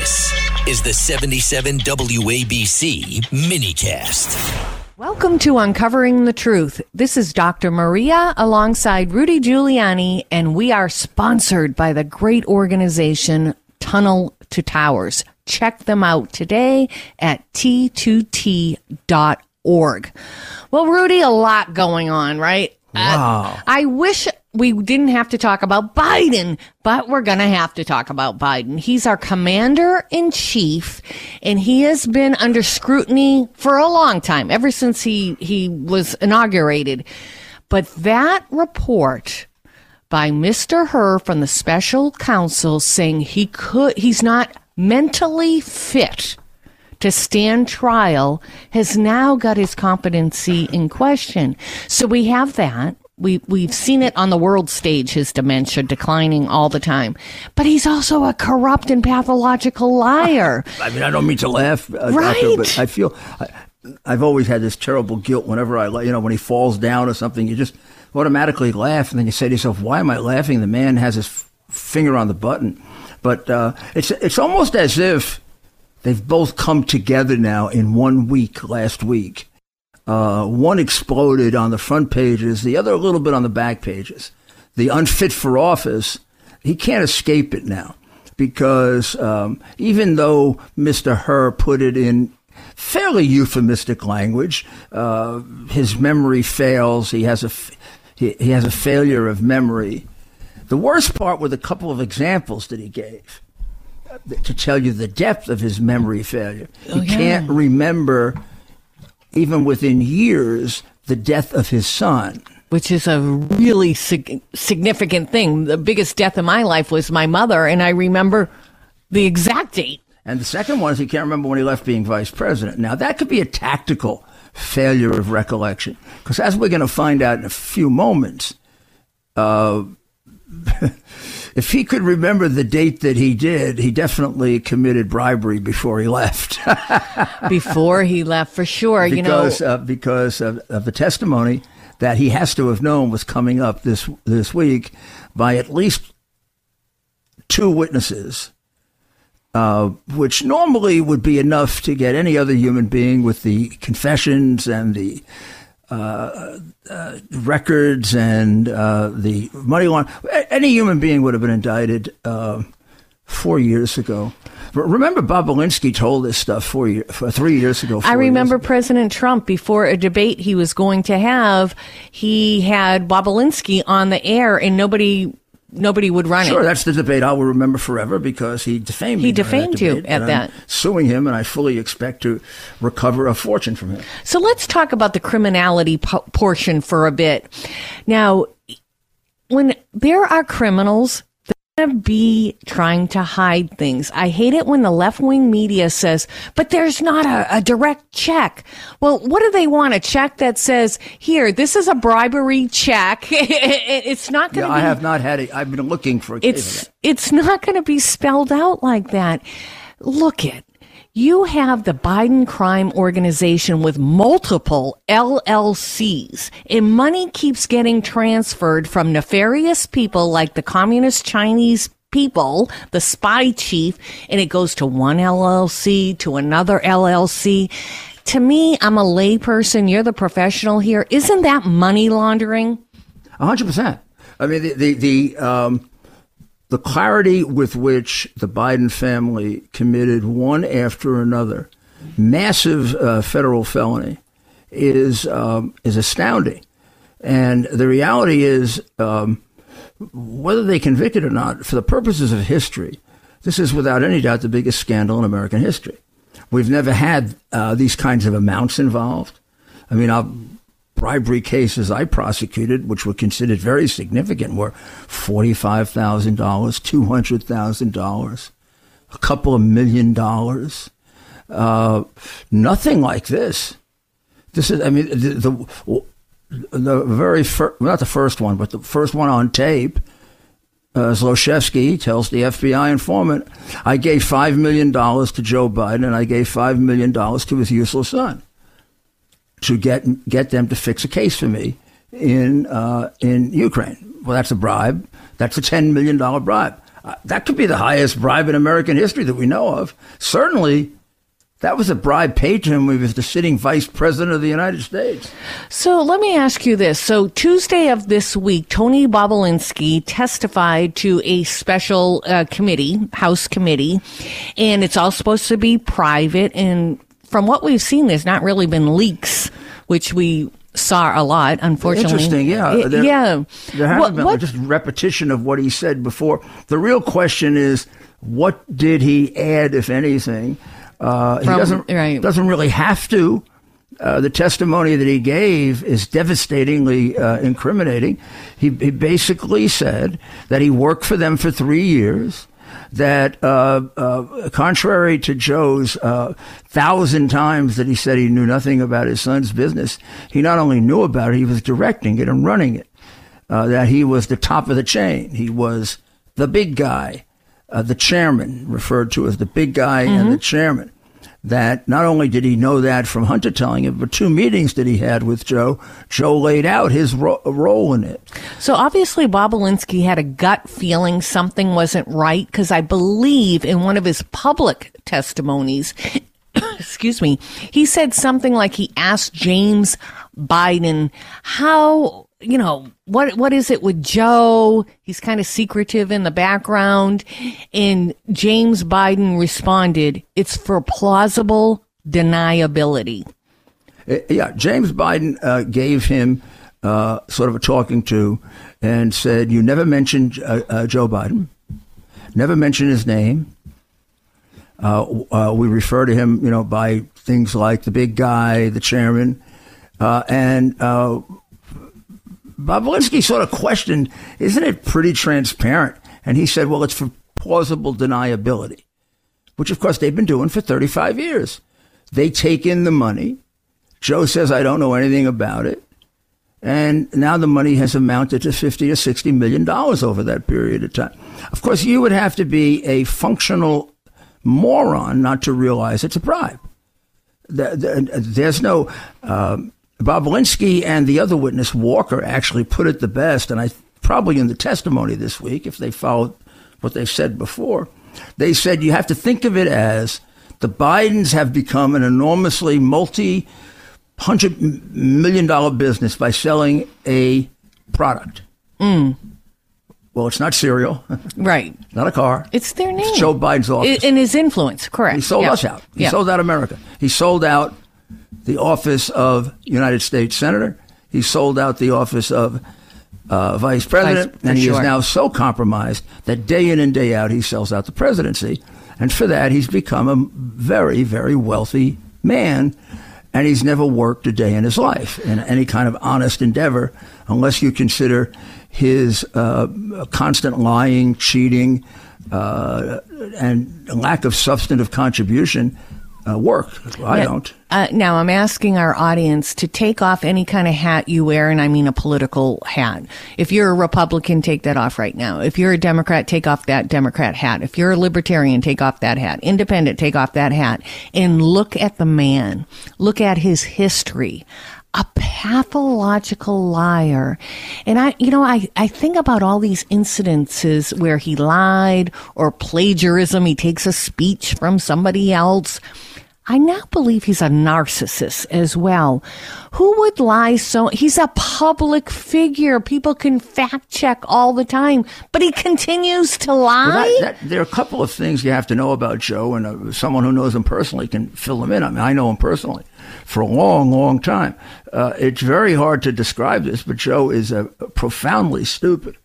This is the 77 WABC minicast. Welcome to Uncovering the Truth. This is Dr. Maria alongside Rudy Giuliani, and we are sponsored by the great organization Tunnel to Towers. Check them out today at t2t.org. Well, Rudy, a lot going on, right? Wow. Uh, I wish we didn't have to talk about Biden, but we're going to have to talk about Biden. He's our commander in chief and he has been under scrutiny for a long time, ever since he, he was inaugurated. But that report by Mr. Hur from the special counsel saying he could, he's not mentally fit to stand trial has now got his competency in question. So we have that. We, we've seen it on the world stage, his dementia declining all the time. But he's also a corrupt and pathological liar. I mean, I don't mean to laugh, uh, right. doctor, but I feel I, I've always had this terrible guilt whenever I, you know, when he falls down or something, you just automatically laugh, and then you say to yourself, "Why am I laughing?" The man has his f- finger on the button, but uh, it's it's almost as if they've both come together now in one week. Last week, uh, one exploded on the front pages, the other a little bit on the back pages. The unfit for office, he can't escape it now because um, even though Mr. Hur put it in fairly euphemistic language, uh, his memory fails. He has a he, he has a failure of memory. The worst part were the couple of examples that he gave uh, to tell you the depth of his memory failure. Oh, he yeah. can't remember even within years, the death of his son. which is a really sig- significant thing. The biggest death in my life was my mother, and I remember the exact date. And the second one is he can't remember when he left being vice president. Now, that could be a tactical failure of recollection. Because as we're going to find out in a few moments, uh, if he could remember the date that he did, he definitely committed bribery before he left. Before he left, for sure. you know, because uh, because of, of the testimony that he has to have known was coming up this this week by at least two witnesses, uh, which normally would be enough to get any other human being with the confessions and the uh, uh, records and uh, the money laundering. Any human being would have been indicted uh, four years ago. Remember, Bobulinski told this stuff four year, three years ago. I remember ago. President Trump before a debate he was going to have, he had Bobulinski on the air, and nobody nobody would run Sure, it. that's the debate I will remember forever because he defamed me. He defamed that you debate, at and I'm that. suing him, and I fully expect to recover a fortune from him. So let's talk about the criminality po- portion for a bit. Now, when there are criminals, to be trying to hide things. I hate it when the left wing media says, but there's not a, a direct check. Well, what do they want? A check that says, here, this is a bribery check. it's not going Yeah, to be. I have not had it. I've been looking for a It's it's not going to be spelled out like that. Look it. You have the Biden crime organization with multiple LLCs and money keeps getting transferred from nefarious people like the communist Chinese people, the spy chief, and it goes to one LLC to another LLC. To me, I'm a layperson. You're the professional here. Isn't that money laundering? Hundred percent. I mean, the the the, um, the clarity with which the Biden family committed one after another massive uh, federal felony is um, is astounding. And the reality is, um, whether they convicted or not, for the purposes of history, this is without any doubt the biggest scandal in American history. We've never had uh, these kinds of amounts involved. I mean, our bribery cases I prosecuted, which were considered very significant, were forty-five thousand dollars, two hundred thousand dollars, a couple of million dollars. Uh, nothing like this. This is, I mean, the the, the very first, not the first one, but the first one on tape. Uh, Zlochevsky tells the FBI informant, "I gave five million dollars to Joe Biden, and I gave five million dollars to his useless son to get get them to fix a case for me in uh, in Ukraine." Well, that's a bribe. That's a ten million dollar bribe. Uh, that could be the highest bribe in American history that we know of. Certainly, that was a bribe paid to him when he was the sitting vice president of the United States. So let me ask you this. So Tuesday of this week, Tony Bobulinski testified to a special uh, committee, House committee, and it's all supposed to be private. And from what we've seen, there's not really been leaks, which we saw a lot, unfortunately. Interesting, yeah. There- yeah. There hasn't What- been what- just repetition of what he said before. The real question is, what did he add, if anything? Uh, he doesn't right. doesn't really have to. Uh, the testimony that he gave is devastatingly uh, incriminating. He, he basically said that he worked for them for three years. That, uh, uh, contrary to Joe's uh, thousand times that he said he knew nothing about his son's business, he not only knew about it, he was directing it and running it. Uh, that he was the top of the chain. He was the big guy, uh, the chairman, referred to as the big guy and the chairman. That not only did he know that from Hunter telling him, but two meetings that he had with Joe, Joe laid out his ro- role in it. So obviously, Bobulinski had a gut feeling something wasn't right because I believe in one of his public testimonies, excuse me, he said something like he asked James Biden how you know what what is it with Joe? He's kind of secretive in the background, and James Biden responded, "It's for plausible deniability." Uh, Yeah, James Biden uh, gave him uh, sort of a talking to and said, You never mentioned uh, uh, Joe Biden, never mentioned his name. Uh, we refer to him, you know, by things like the big guy, the chairman. And Bobulinski sort of questioned, Isn't it pretty transparent? And he said, Well, it's for plausible deniability, which, of course, they've been doing for 35 years. They take in the money. Joe says, I don't know anything about it. And now the money has amounted to 50 or 60 million dollars over that period of time. Of course, you would have to be a functional moron not to realize it's a bribe. The- the- There's no, um, Bobulinski and the other witness, Walker, actually put it the best, and I probably in the testimony this week, if they followed what they've said before, they said you have to think of it as the Bidens have become an enormously multi hundred million dollar business by selling a product. Mm. Well, it's not cereal, Right. not a car. It's their name. Joe Biden's office. I- And his influence, correct. He sold Yeah. us out. He Yeah. sold out America. He sold out the office of United States Senator. He sold out the office of uh, Vice President. Vice- and he sure. is now so compromised that day in and day out he sells out the presidency. And for that, he's become a very, very wealthy man. And he's never worked a day in his life in any kind of honest endeavor, unless you consider his uh, constant lying, cheating, uh, and lack of substantive contribution uh, work. I Yeah. don't. Uh, now, I'm asking our audience to take off any kind of hat you wear, and I mean a political hat. If you're a Republican, take that off right now. If you're a Democrat, take off that Democrat hat. If you're a Libertarian, take off that hat. Independent, take off that hat. And look at the man. Look at his history. A pathological liar. And I, you know, I, I think about all these incidences where he lied or plagiarism. He takes a speech from somebody else. I now believe he's a narcissist as well. Who would lie so? He's a public figure. People can fact check all the time, but he continues to lie. Well, that, that, there are a couple of things you have to know about Joe, and uh, someone who knows him personally can fill them in. I mean, I know him personally for a long, long time. Uh, it's very hard to describe this, but Joe is uh, profoundly stupid.